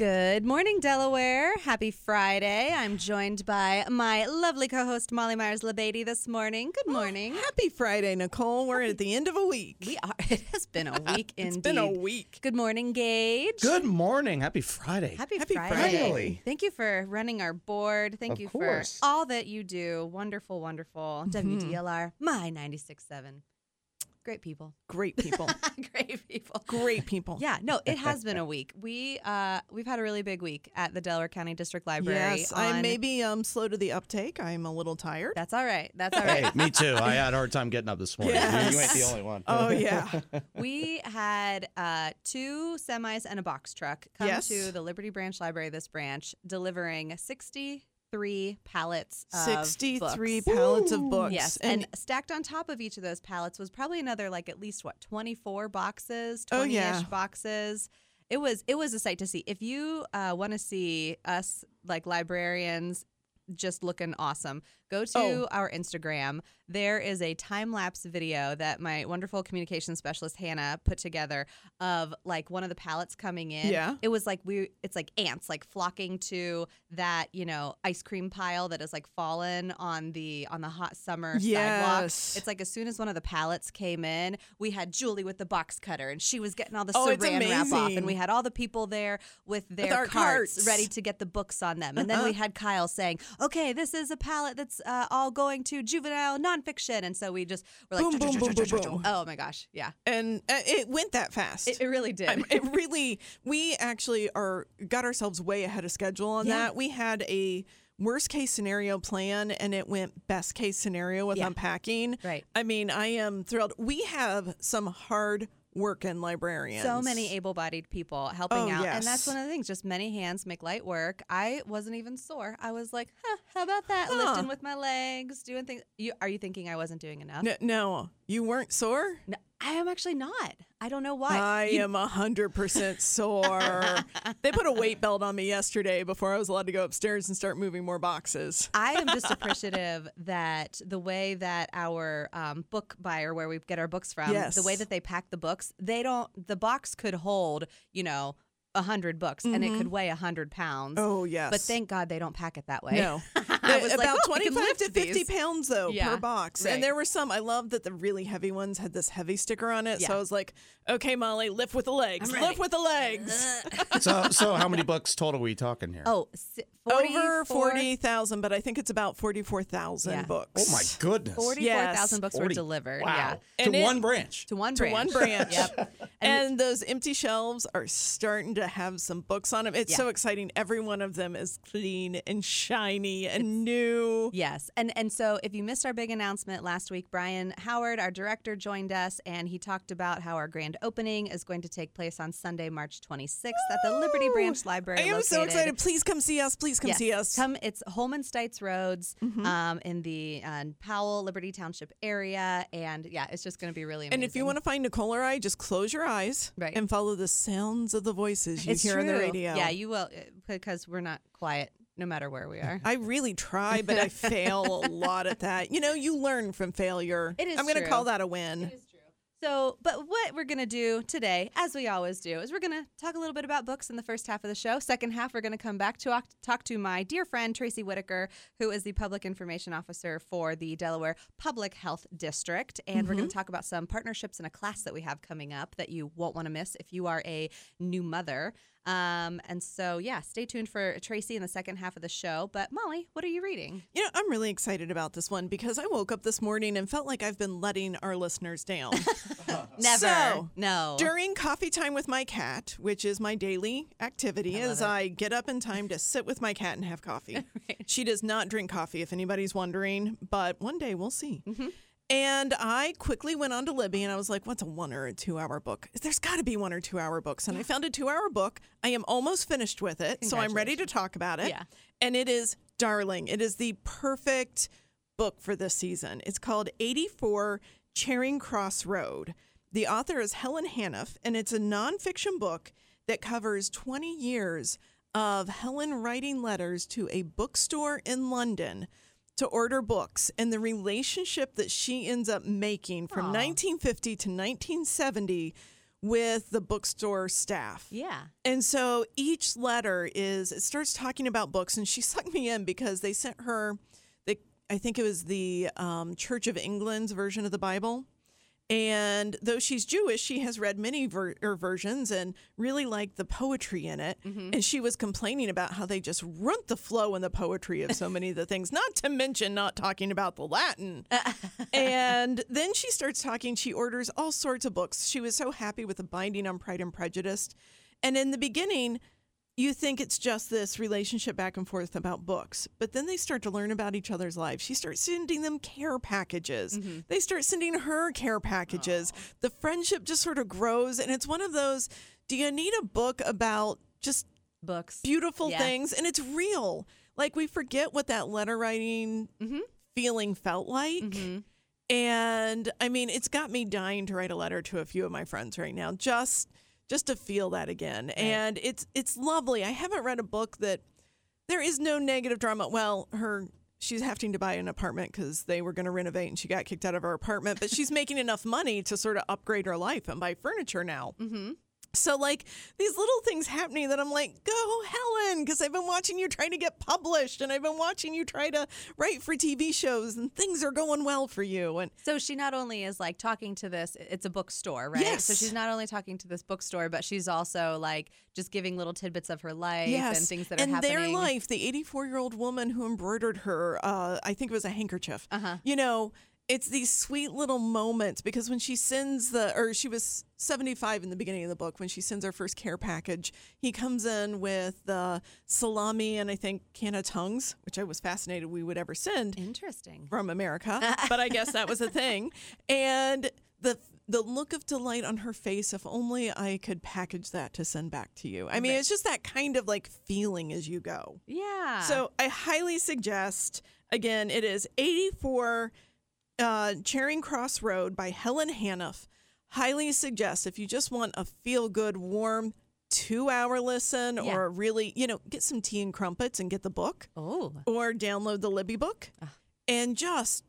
Good morning, Delaware. Happy Friday. I'm joined by my lovely co host, Molly Myers LeBady, this morning. Good morning. Happy Friday, Nicole. We're at the end of a week. We are. It has been a week It's indeed. been a week. Good morning, Gage. Good morning. Happy Friday. Happy, Happy Friday. Friday. Thank you for running our board. Thank Of you course. for all that you do. Wonderful, wonderful. Mm-hmm. WDLR, my 96.7. Great people. Great people. Great people. Great people. Yeah, no, it has been a week. We uh we've had a really big week at the Delaware County District Library. Yes, I on- may be um, slow to the uptake. I'm a little tired. That's all right. That's all right. Hey, me too. I had a hard time getting up this morning. You- You, ain't the only one. Oh, yeah. we had uh, two semis and a box truck come Yes. to the Liberty Branch Library, this branch, delivering 63 pallets of 63 books. pallets of books. Yes, and, stacked on top of each of those pallets was probably another like at least what 24 boxes, 20ish Oh, yeah. boxes. It was it was a sight to see. If you uh, want to see us like librarians just looking awesome, go to Oh. our Instagram. There is a time lapse video that my wonderful communication specialist Hannah put together of like one of the pallets coming in. Yeah. It was like we it's like ants like flocking to that, you know, ice cream pile that has like fallen on the on the hot summer sidewalk. Yes. It's like as soon as one of the pallets came in, we had Julie with the box cutter and she was getting all the Oh, saran wrap off and we had all the people there with their our carts, carts. ready to get the books on them. And then we Uh-huh. had Kyle saying, "Okay, this is a palette that's uh, all going to juvenile nonfiction." And so we just were like, Boom, boom, boom, boom, boom. "Oh my gosh, yeah, and uh, it went that fast. it, it really did." Um, it really we actually are got ourselves way ahead of schedule on Yeah. that we had a worst case scenario plan and it went best case scenario with Yeah. unpacking Right. i mean i am thrilled we have some hard working librarians so many able-bodied people helping Oh, out and that's one of the things just many hands make light work. I wasn't even sore. I was like huh, how about that? Huh. lifting with my legs doing things. You are you thinking i wasn't doing enough? No, no. You weren't sore? No, i am actually not i don't know why I You- am a hundred percent sore. they put a weight belt on me yesterday before I was allowed to go upstairs and start moving more boxes. I am just appreciative that the way that our um, book buyer, where we get our books from, Yes. the way that they pack the books, they don't. The box could hold, you know, a hundred books, and it could weigh a hundred pounds. Mm-hmm. Oh yes, But thank God they don't pack it that way. No. I was like, about "Oh, 25 to 50 these." pounds though Yeah, per box. right. And there were some I love that the really heavy ones had this heavy sticker on it. So I was like, "Okay, Molly, lift with the legs. I'm ready. Lift with the legs." So, so how many books total are we talking here? Oh, si- Over 44 40,000, but I think it's about 44,000 Yeah. books. Oh my goodness. 44,000 Yes. books were delivered. Wow. Yeah. To it- one branch. To one To branch. one branch. yep. And, those empty shelves are starting to have some books on them. It's Yeah. so exciting. Every one of them is clean and shiny and new. Yes. And and so if you missed our big announcement last week, Brian Howard, our director, joined us and he talked about how our grand opening is going to take place on Sunday, March 26th at the Liberty Branch Library. I am so excited. Please come see us. Please come Yes. see us. Come, it's Holman Steitz Roads um, in the uh, Powell Liberty Township area, and yeah, it's just going to be really amazing. And if you want to find Nicole or I, just close your eyes Right. and follow the sounds of the voices you it's hear true. on the radio. yeah, you will uh, because we're not quiet no matter where we are. I really try, but I fail a lot at that. You know, you learn from failure. It is I'm going to call that a win. It is true. So, but what we're going to do today, as we always do, is we're going to talk a little bit about books in the first half of the show. Second half, we're going to come back to talk, talk to my dear friend, Tracy Whitaker, who is the Public Information Officer for the Delaware Public Health District. And we're going to mm-hmm. talk about some partnerships in a class that we have coming up that you won't want to miss if you are a new mother. Um, and so, yeah, stay tuned for Tracy in the second half of the show. But, Molly, what are you reading? You know, I'm really excited about this one because I woke up this morning and felt like I've been letting our listeners down. Never. So, no. During coffee time with my cat, which is my daily activity, I as it. I get up in time to sit with my cat and have coffee. She does not drink coffee, if anybody's wondering, but one day we'll see. Mm-hmm. And I quickly went on to Libby and I was like, what's a one or a two hour book? There's got to be one or two hour books. And I found a two hour book. I am almost finished with it. So I'm ready to talk about it. Yeah. And it is darling. It is the perfect book for this season. It's called 84 Charing Cross Road. The author is Helen Hanff, and it's a nonfiction book that covers 20 years of Helen writing letters to a bookstore in London to order books and the relationship that she ends up making from Aw. 1950 to 1970 with the bookstore staff. Yeah. And so each letter is it starts talking about books, and she sucked me in because they sent her, they I think it was the um, Church of England's version of the Bible. And though she's Jewish, she has read many ver- er, versions and really liked the poetry in it. And she was complaining about how they just runt the flow and the poetry of so many of the things, not to mention not talking about the Latin. and then she starts talking. She orders all sorts of books. She was so happy with the binding on Pride and Prejudice. And in the beginning, you think it's just this relationship back and forth about books, but then they start to learn about each other's lives. She starts sending them care packages. Mm-hmm. They start sending her care packages. The friendship just sort of grows, and it's one of those do you need a book about just Books. beautiful Yeah. things? And it's real. Like we forget what that letter writing mm-hmm. feeling felt like. Mm-hmm. And I mean, it's got me dying to write a letter to a few of my friends right now, just just to feel that again. And it's it's lovely. I haven't read a book that there is no negative drama. Well, her she's having to buy an apartment because they were going to renovate and she got kicked out of her apartment, but she's making enough money to sort of upgrade her life and buy furniture now. Mm-hmm. So like these little things happening that I'm like, go Helen, because I've been watching you try to get published and I've been watching you try to write for TV shows and things are going well for you. And So she not only is like talking to this, it's a bookstore, right? Yes. So she's not only talking to this bookstore, but she's also like just giving little tidbits of her life and things that and are happening. their life, the 84 year old woman who embroidered her, uh, I think it was a handkerchief. Uh-huh. You know, it's these sweet little moments because when she sends the, or she was 75 in the beginning of the book when she sends her first care package, he comes in with the salami and I think can of tongues, which I was fascinated we would ever send Interesting. from America, but I guess that was a thing. And the the look of delight on her face, if only I could package that to send back to you. I mean, it's just that kind of like feeling as you go. Yeah. So I highly suggest, again, it is 84 uh, Charing Cross Road by Helen Hanff. Highly suggest if you just want a feel good, warm, two hour listen Yeah. or really, you know, get some tea and crumpets and get the book oh, or download the Libby book and just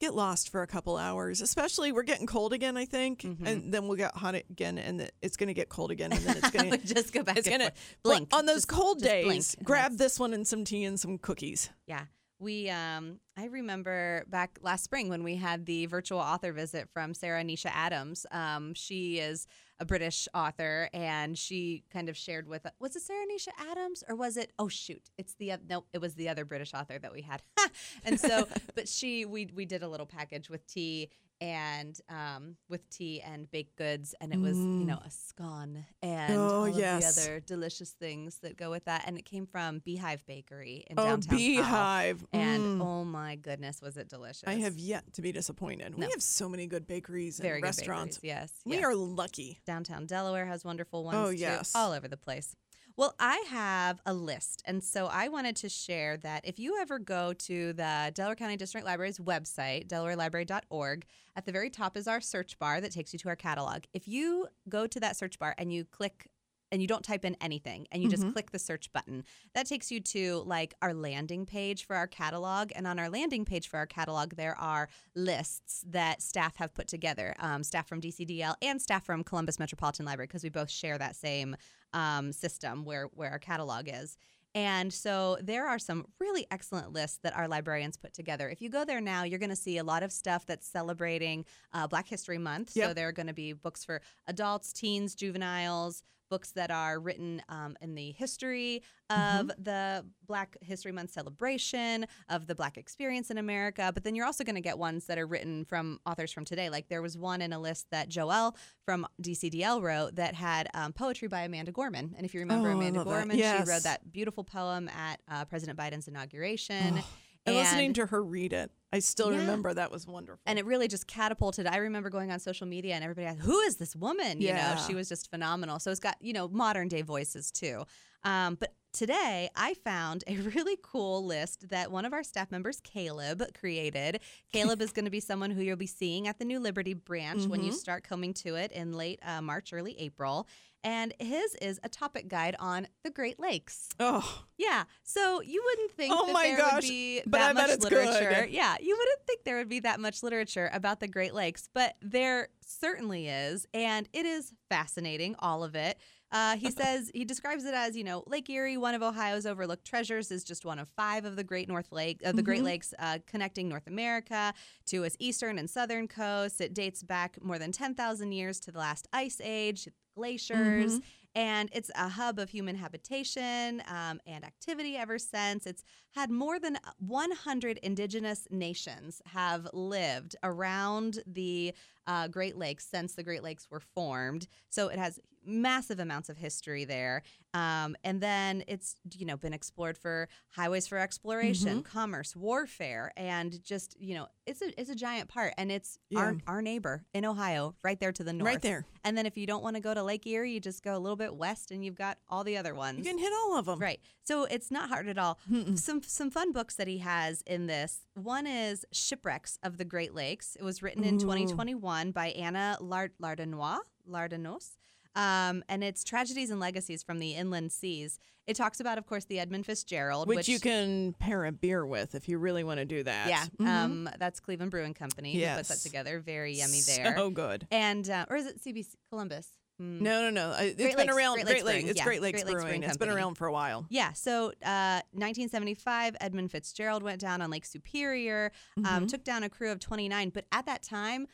get lost for a couple hours. Especially we're getting cold again, I think, and then we'll get hot again, and it's going to get cold again, and then it's going to just go back. it's gonna blink on those Just- cold just days. and Grab this one and some tea and some cookies. Yeah. We um I remember back last spring when we had the virtual author visit from Sara Nisha Adams. Um she is a British author and she kind of shared with us. was it Sara Nisha Adams or was it oh shoot it's the no it was the other British author that we had. and so but she we we did a little package with tea and um, with tea and baked goods, and it was you know a scone and Oh, all of yes. the other delicious things that go with that. And it came from Beehive Bakery in Oh, downtown. Powell. beehive. And Mm. oh my goodness, was it delicious! I have yet to be disappointed. No. We have so many good bakeries and very good restaurants. bakeries, Yes, We yes. are lucky. Downtown Delaware has wonderful ones. Oh, too, yes. all over the place. Well, I have a list, and so I wanted to share that if you ever go to the Delaware County District Library's website, delawarelibrary.org, at the very top is our search bar that takes you to our catalog. If you go to that search bar and you click and you don't type in anything and you just click the search button, that takes you to like our landing page for our catalog. And on our landing page for our catalog, there are lists that staff have put together um, staff from DCDL and staff from Columbus Metropolitan Library, because we both share that same um, system where, where our catalog is. And so there are some really excellent lists that our librarians put together. If you go there now, you're going to see a lot of stuff that's celebrating uh, Black History Month. So there are going to be books for adults, teens, juveniles, books that are written um, in the history of the Black History Month celebration, of the Black experience in America. But then you're also going to get ones that are written from authors from today. Like there was one in a list that Joelle from DCDL wrote that had um, poetry by Amanda Gorman. And if you remember Oh, Amanda. Gorman, she wrote that beautiful poem at uh, President Biden's inauguration. And listening to her read it, I still Yeah. remember that was wonderful. and it really just catapulted. I remember going on social media and everybody asked, "Who is this woman?" You Yeah. know, she was just phenomenal. So it's got you know modern day voices too. Um, but today I found a really cool list that one of our staff members, Caleb, created. Caleb is going to be someone who you'll be seeing at the New Liberty branch when you Mhm. start coming to it in late uh, March, early April. And his is a topic guide on the Great Lakes. Oh, Yeah. So you wouldn't think Oh my there gosh, would be but that I bet it's literature. good. Yeah, you wouldn't think there would be that much literature about the Great Lakes, but there certainly is, and it is fascinating, all of it. Uh, he says he describes it as you know Lake Erie, one of Ohio's overlooked treasures, is just one of five of the Great North Lake of the Great Mhm. Lakes uh, connecting North America to its eastern and southern coasts. It dates back more than ten thousand years to the last ice age, glaciers, and it's a hub of human habitation um, and activity ever since. It's had more than 100 indigenous nations have lived around the uh, Great Lakes since the Great Lakes were formed. So it has massive amounts of history there. Um, and then it's you know been explored for highways for exploration, commerce, warfare, and just you know it's a it's a giant part. And it's our our neighbor in Ohio, right there to the north. right there. And then if you don't want to go to Lake Erie, you just go a little bit west and you've got all the other ones. You can hit all of them. Right. So it's not hard at all. Mm-mm. Some some fun books that he has in this. One is Shipwrecks of the Great Lakes. It was written in 2021 by Anna Lard- Lardinois. Lardenos. Um, and it's tragedies and legacies from the inland seas. It talks about, of course, the Edmund Fitzgerald, Which, you can pair a beer with if you really want to do that. yeah, Mhm. um, that's Cleveland Brewing Company. who puts that together. Very yummy there. So good. and uh, or is it CBC Columbus? Hmm. No, no, no. Uh, It's Great been Lakes- around. Great Great, Lakes Lakes. It's yeah. Great Lakes Great Brewing. Brewing It's been around for a while. Yeah, so uh, 1975, Edmund Fitzgerald went down on Lake Superior, um, Mhm. took down a crew of 29. But at that time,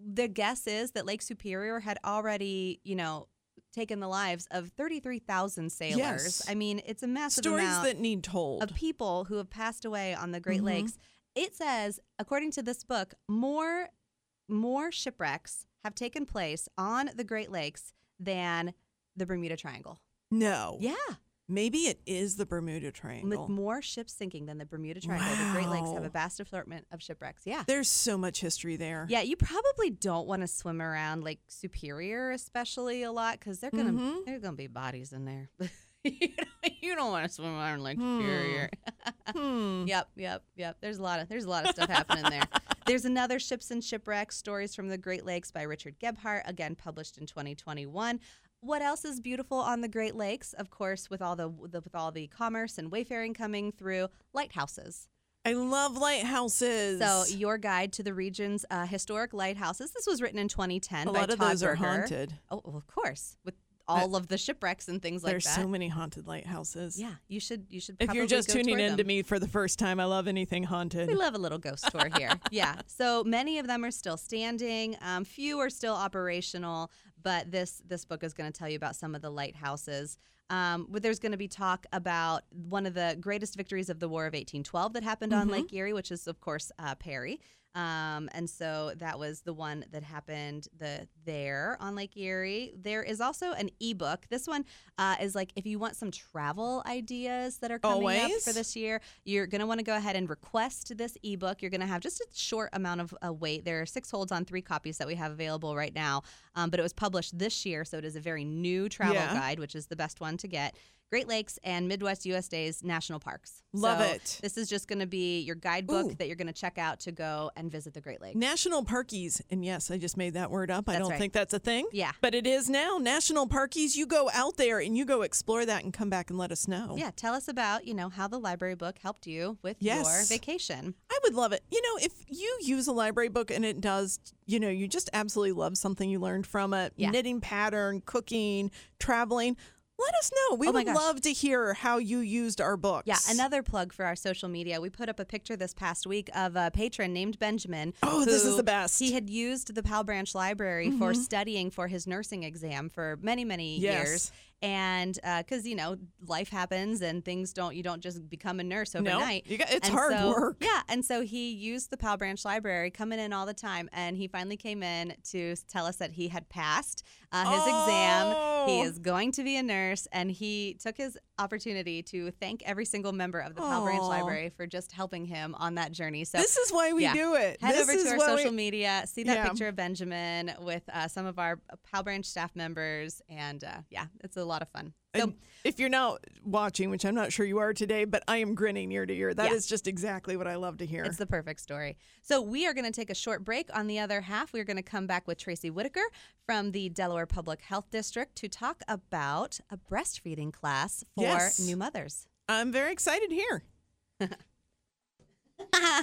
the guess is that Lake Superior had already, you know, taken the lives of 33,000 sailors. Yes. I mean, it's a massive Stories amount that need told. of people who have passed away on the Great Mhm. Lakes. It says, according to this book, more more shipwrecks have taken place on the Great Lakes than the Bermuda Triangle. no. Yeah. Maybe it is the Bermuda Triangle. with more ships sinking than the Bermuda Triangle. The Great Lakes have a vast assortment of shipwrecks. Yeah. There's so much history there. Yeah, you probably don't want to swim around Lake Superior, especially a lot, because they're gonna Mhm. there's gonna be bodies in there. you don't, you don't want to swim around Lake Hmm. Superior. Hmm. Yep, yep, yep. There's a lot of there's a lot of stuff happening there. There's another ships and shipwrecks stories from the Great Lakes by Richard Gebhardt, again published in 2021. What else is beautiful on the Great Lakes? Of course, with all the, the with all the commerce and wayfaring coming through, lighthouses. I love lighthouses. So, your guide to the region's uh, historic lighthouses. This was written in 2010 a by lot of Todd those are haunted. Oh, well, of course, with all of the shipwrecks and things like that. There's so many haunted lighthouses. yeah, you should you should. If you're just tuning in to me for the first time, I love anything haunted. We love a little ghost tour here. yeah. So many of them are still standing. Um, few are still operational, but this this book is going to tell you about some of the lighthouses. Um, there's going to be talk about one of the greatest victories of the War of 1812 that happened on Mhm. Lake Erie, which is of course uh, Perry. Um, and so that was the one that happened the there on Lake Erie. There is also an ebook. This one uh, is like if you want some travel ideas that are coming up for this year, you're going to want to go ahead and request this ebook. You're going to have just a short amount of uh, wait. There are six holds on three copies that we have available right now, um, but it was published this year, so it is a very new travel Yeah. guide, which is the best one to get. Great Lakes and Midwest USA's national parks. Love So it. This is just going to be your guidebook Ooh. that you're going to check out to go and visit the Great Lakes. National Parkies. And yes, I just made that word up. I don't right. think that's a thing. Yeah. But it is now. National Parkies, you go out there and you go explore that and come back and let us know. Yeah, tell us about, you know, how the library book helped you with your vacation. I would love it. You know, if you use a library book and it does, you know, you just absolutely love something you learned from it, Yeah. knitting pattern, cooking, traveling, let us know. We oh would gosh. love to hear how you used our books. Yeah, another plug for our social media. We put up a picture this past week of a patron named Benjamin. Oh, this is the best. He had used the Powell Branch Library for mm-hmm. studying for his nursing exam for many, many Yes. years. And because you know life happens and things don't, you don't just become a nurse No, overnight. you got- it's And hard so- work. Yeah, and so he used the Powell Branch Library, coming in all the time, and he finally came in to tell us that he had passed uh, his exam. He Oh. is going to be a nurse, and he took his opportunity to thank every single member of the Powell Branch Library for just helping him on that journey. So this is why we yeah. do it. Head this over to our why we- social media, see that Yeah. picture of Benjamin with uh, some of our Powell Branch staff members, and uh, yeah, it's a lot of fun. So if you're not watching, which I'm not sure you are today, but I am grinning ear to ear. That is Yeah. just exactly what I love to hear. It's the perfect story. So we are going to take a short break. On the other half, we're going to come back with Tracy Whitaker from the Delaware Public Health District to talk about a breastfeeding class for Yes. new mothers. I'm very excited here.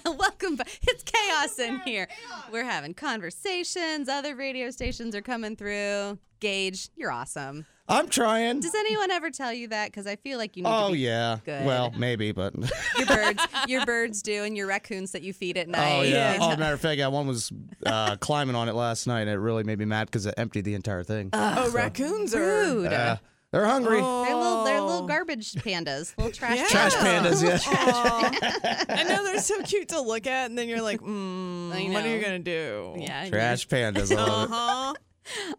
Welcome back. It's chaos in here. We're having conversations. Other radio stations are coming through. Gage, you're awesome. I'm trying. Does anyone ever tell you that? Because I feel like you need to Oh be yeah. good. Well, maybe, but your birds, your birds do, and your raccoons that you feed at night. oh yeah. And- Oh, matter of fact, yeah, one was uh, climbing on it last night. and It really made me mad because it emptied the entire thing. oh, raccoons are. rude. Yeah. they're hungry. They're little, they're little Oh. garbage pandas, little trash. Yeah. Trash pandas. Yeah. Aw. I know they're so cute to look at, and then you're like, mm, what are you gonna do? Yeah. Trash pandas. Uh huh.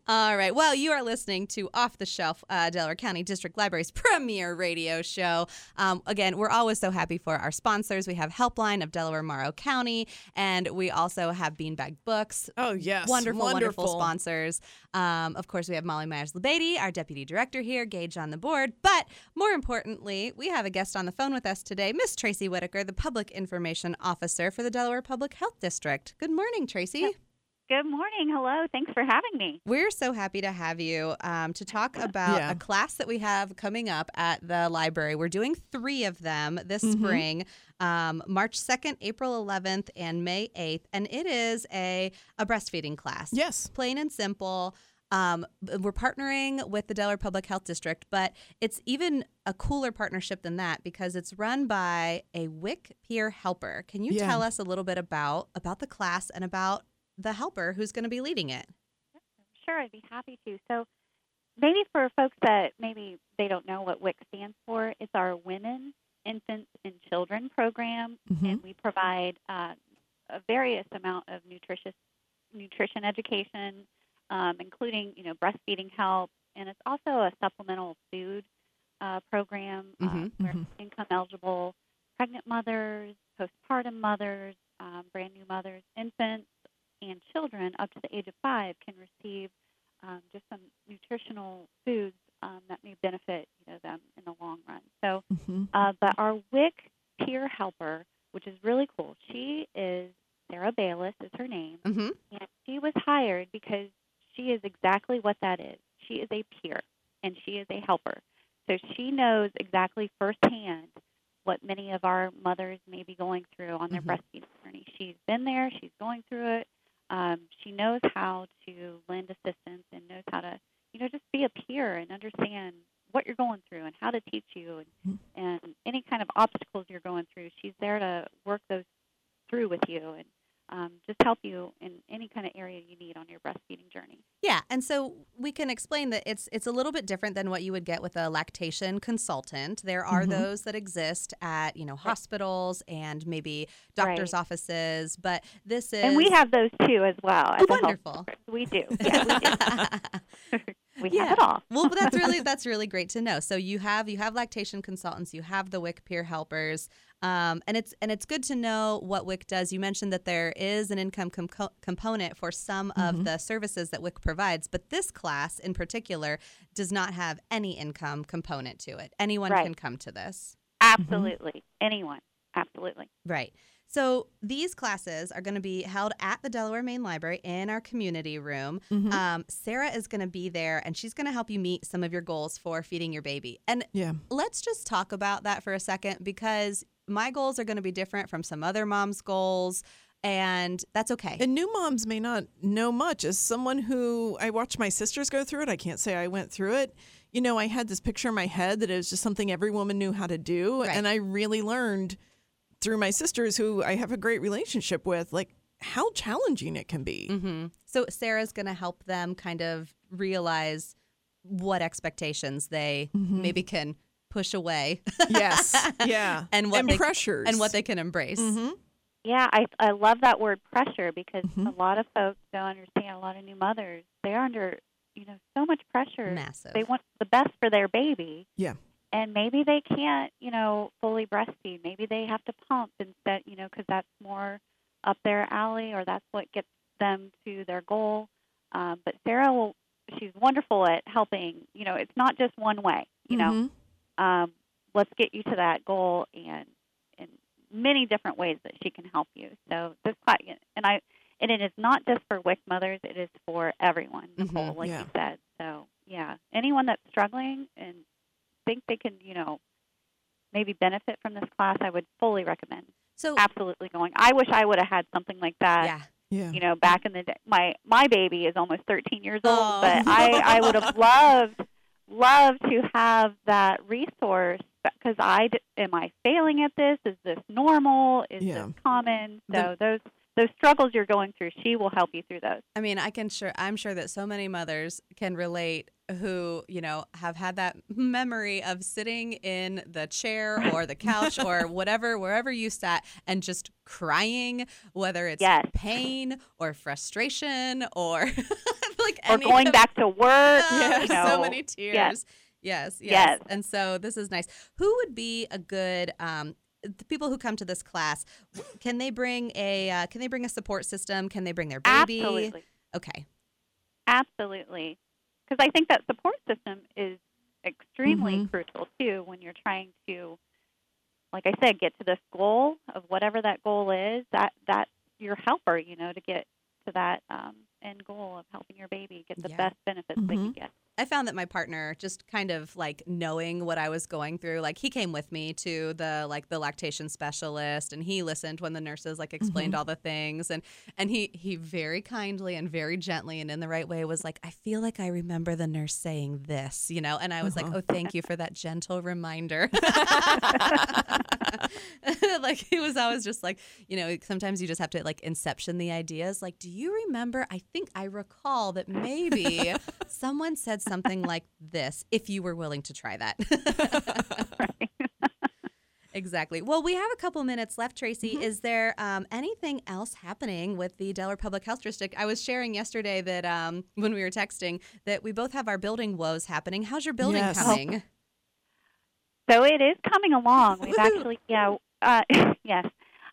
All right. Well, you are listening to Off the Shelf, uh, Delaware County District Library's premier radio show. Um, again, we're always so happy for our sponsors. We have Helpline of Delaware Morrow County, and we also have Beanbag Books. Oh yes. Wonderful, wonderful, wonderful sponsors. Um, of course, we have Molly Myers Lebeidi, our deputy director here, Gage on the board. But more importantly, we have a guest on the phone with us today, Miss Tracy Whitaker, the public information officer for the Delaware Public Health District. Good morning, Tracy. Good morning. Hello. Thanks for having me. We're so happy to have you um, to talk about Yeah. a class that we have coming up at the library. We're doing three of them this Mhm. spring um, March 2nd, April 11th, and May 8th. And it is a, a breastfeeding class. Yes. Plain and simple. Um, we're partnering with the Delaware Public Health District, but it's even a cooler partnership than that because it's run by a WIC peer helper. Can you Yeah. tell us a little bit about about the class and about the helper who's going to be leading it? Sure, I'd be happy to. So, maybe for folks that maybe they don't know what WIC stands for, it's our Women, Infants, and Children program, Mhm. and we provide uh, a various amount of nutritious nutrition education, um, including you know breastfeeding help, and it's also a supplemental food uh, program uh, Mhm, where mhm. income eligible pregnant mothers, postpartum mothers, um, brand new mothers, infants, and children up to the age of five can receive um, just some nutritional foods um, that may benefit you know them in the long run. So, Mhm. uh, but our WIC peer helper, which is really cool, she is Sarah Bayless is her name, Mm-hmm. and she was hired because she is exactly what that is. She is a peer and she is a helper. So she knows exactly firsthand what many of our mothers may be going through on their Mhm. breastfeeding journey. She's been there, she's going through it. Um, she knows how to lend assistance and knows how to, you know, just be a peer and understand what you're going through and how to teach you and, Mhm. and any kind of obstacles you're going through. She's there to work those through with you and um, just help you in any kind of area you need on your breastfeeding journey. Yeah, and so we can explain that it's it's a little bit different than what you would get with a lactation consultant. There are Mhm. those that exist at you know hospitals and maybe doctors' Right. offices, but this is And we have those too as well. As Wonderful. We do. Yeah, we do. we Yeah. have it all. well, that's really that's really great to know. So you have you have lactation consultants, you have the WIC peer helpers, um, and it's and it's good to know what WIC does. You mentioned that there is an income com- component for some of the services that WIC provides, but this class in particular does not have any income component to it. Anyone Right. can come to this. Absolutely. Anyone. Absolutely. Right. So these classes are going to be held at the Delaware Main Library in our community room. Mhm. Um, Sarah is going to be there and she's going to help you meet some of your goals for feeding your baby. And Yeah. let's just talk about that for a second because my goals are going to be different from some other moms' goals, and that's okay. And new moms may not know much. As someone who I watched my sisters go through it, I can't say I went through it. You know, I had this picture in my head that it was just something every woman knew how to do. Right. And I really learned through my sisters, who I have a great relationship with, like how challenging it can be. hmm So Sarah's going to help them kind of realize what expectations they Mhm. maybe can push away. Yes. Yeah. And what and they- pressures. and what they can embrace. Mhm. Yeah, I I love that word pressure because Mhm. a lot of folks don't understand. A lot of new mothers they're under you know so much pressure. Massive. They want the best for their baby. Yeah. And maybe they can't, you know, fully breastfeed. Maybe they have to pump instead, you know, because that's more up their alley or that's what gets them to their goal. Um, but Sarah will, she's wonderful at helping. You know, it's not just one way. You know, Mhm. um, let's get you to that goal and in many different ways that she can help you. So this class, and I, and it is not just for WIC mothers; it is for everyone, Nicole, Mhm. like Yeah. you said. So yeah, anyone that's struggling and think they can, you know, maybe benefit from this class, I would fully recommend. So Absolutely going. I wish I would have had something like that yeah. Yeah. you know, back in the day. My my baby is almost 13 years old, Oh. but I I would have loved loved to have that resource because I am I failing at this? Is this normal? Is Yeah. this common? So The- those those struggles you're going through, she will help you through those. I mean, I can sure I'm sure that so many mothers can relate who, you know, have had that memory of sitting in the chair or the couch or whatever wherever you sat and just crying whether it's Yes. pain or frustration or like Or going of- back to work. Ah, you so many tears. Yes. Yes, yes. Yes. And so this is nice. Who would be a good um the people who come to this class can they bring a uh, can they bring a support system can they bring their baby Absolutely. okay Absolutely. Because I think that support system is extremely Mhm. crucial too when you're trying to, like I said, get to this goal of whatever that goal is. That that's your helper, you know, to get to that um, end goal of helping your baby get the Yeah. best benefits they can Mhm. get. I found that my partner just kind of like knowing what I was going through. Like he came with me to the like the lactation specialist and he listened when the nurses like explained all the things and and he he very kindly and very gently and in the right way was like I feel like I remember the nurse saying this, you know. And I was like, Uh-huh. "Oh, thank you for that gentle reminder." like he was always just like, you know, sometimes you just have to like inception the ideas. Like, do you remember? I think I recall that maybe someone said something like this if you were willing to try that. exactly. Well, we have a couple minutes left, Tracy. Is there um, anything else happening with the Delaware Public Health District? I was sharing yesterday that um, when we were texting that we both have our building woes happening. How's your building Yes. coming? So it is coming along. We've actually, yeah, uh, yes.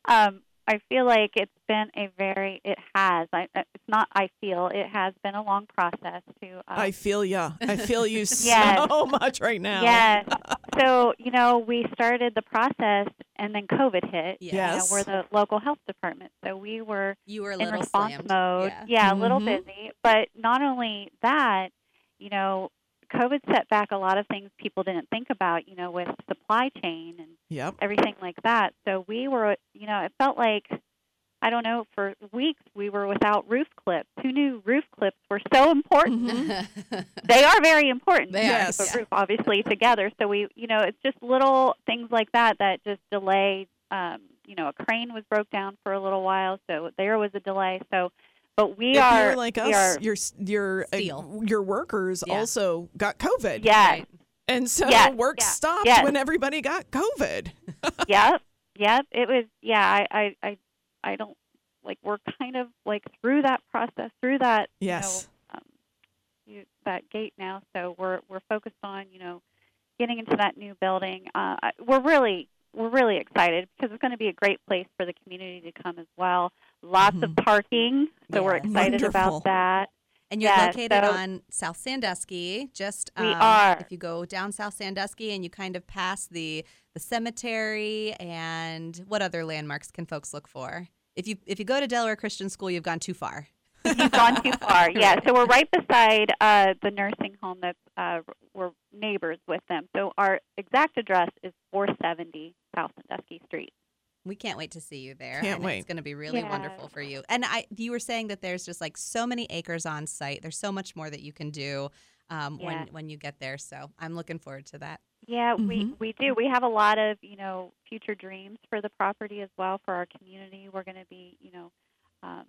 Um, I feel like it's been a very, it has. I, uh, it's not. I feel it has been a long process to. Uh, I feel yeah I feel you Yes. so much right now. Yes. So, you know, we started the process and then COVID hit. Yeah. You know, Yes. we're the local health department. So we were You were a in response slammed. mode. Yeah. a little Mhm. busy. But not only that, you know, COVID set back a lot of things people didn't think about, you know, with supply chain and Yep. everything like that. So we were, you know, it felt like I don't know, for weeks we were without roof clips. Who knew roof clips were so important? Mhm. they are very important They to are, keep yes. roof obviously together. So we, you know, it's just little things like that that just delayed. Um, you know, a crane was broke down for a little while, so there was a delay. So, but we if are you're like us, are- your your uh, your workers Yeah. also got COVID. yes, Right. And so Yes, work yeah, stopped yes. when everybody got COVID. yep, yep. It was yeah. I, I, I, I don't like. We're kind of like through that process, through that Yes. you know, um, that gate now. So we're we're focused on you know getting into that new building. Uh, we're really we're really excited because it's going to be a great place for the community to come as well. Lots of parking, so we're excited Wonderful. about that. And you're Yes, located so- on South Sandusky. Just We um, are. If you go down South Sandusky and you kind of pass the the cemetery and what other landmarks can folks look for? If you if you go to Delaware Christian School, you've gone too far. You've gone too far. Yeah, so we're right beside uh, the nursing home that's uh, we're neighbors with them. So our exact address is 470 South Sandusky Street. We can't wait to see you there. Can't and wait. It's going to be really Yeah. wonderful for you. And I, you were saying that there's just like so many acres on site. There's so much more that you can do um, when when you get there. So I'm looking forward to that. Yeah, we Mhm. we do. We have a lot of you know future dreams for the property as well for our community. We're going to be you know um,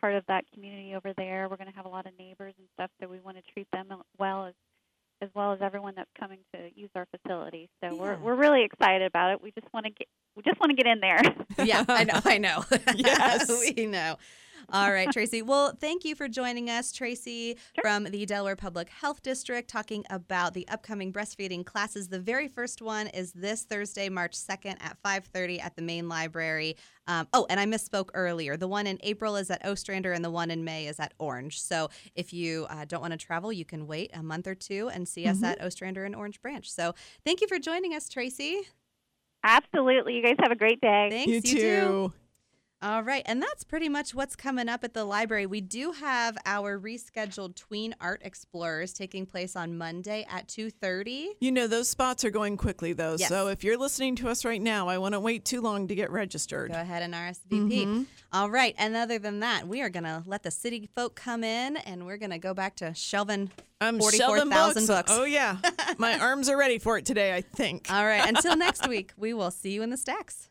part of that community over there. We're going to have a lot of neighbors and stuff, so we want to treat them well as as well as everyone that's coming to use our facility. So we're we're really excited about it. We just want to get we just want to get in there. yeah, I know. I know. Yes. we know. All right, Tracy. Well, thank you for joining us, Tracy, from the Delaware Public Health District, talking about the upcoming breastfeeding classes. The very first one is this Thursday, March 2nd at 5:30 at the main library. Um, oh, and I misspoke earlier. The one in April is at Ostrander, and the one in May is at Orange. So if you uh, don't want to travel, you can wait a month or two and see us at Ostrander and Orange Branch. So thank you for joining us, Tracy. Absolutely. You guys have a great day. Thanks. you too. All right, and that's pretty much what's coming up at the library. We do have our rescheduled Tween Art Explorers taking place on Monday at 2:30. You know, those spots are going quickly, though. Yes. So if you're listening to us right now, I wouldn't wait too long to get registered. Go ahead and RSVP. Mm-hmm. All right, and other than that, we are going to let the city folk come in and we're going to go back to shelving I'm 44,000 shelving books. Oh, yeah. My arms are ready for it today, I think. All right, until next week, we will see you in the stacks.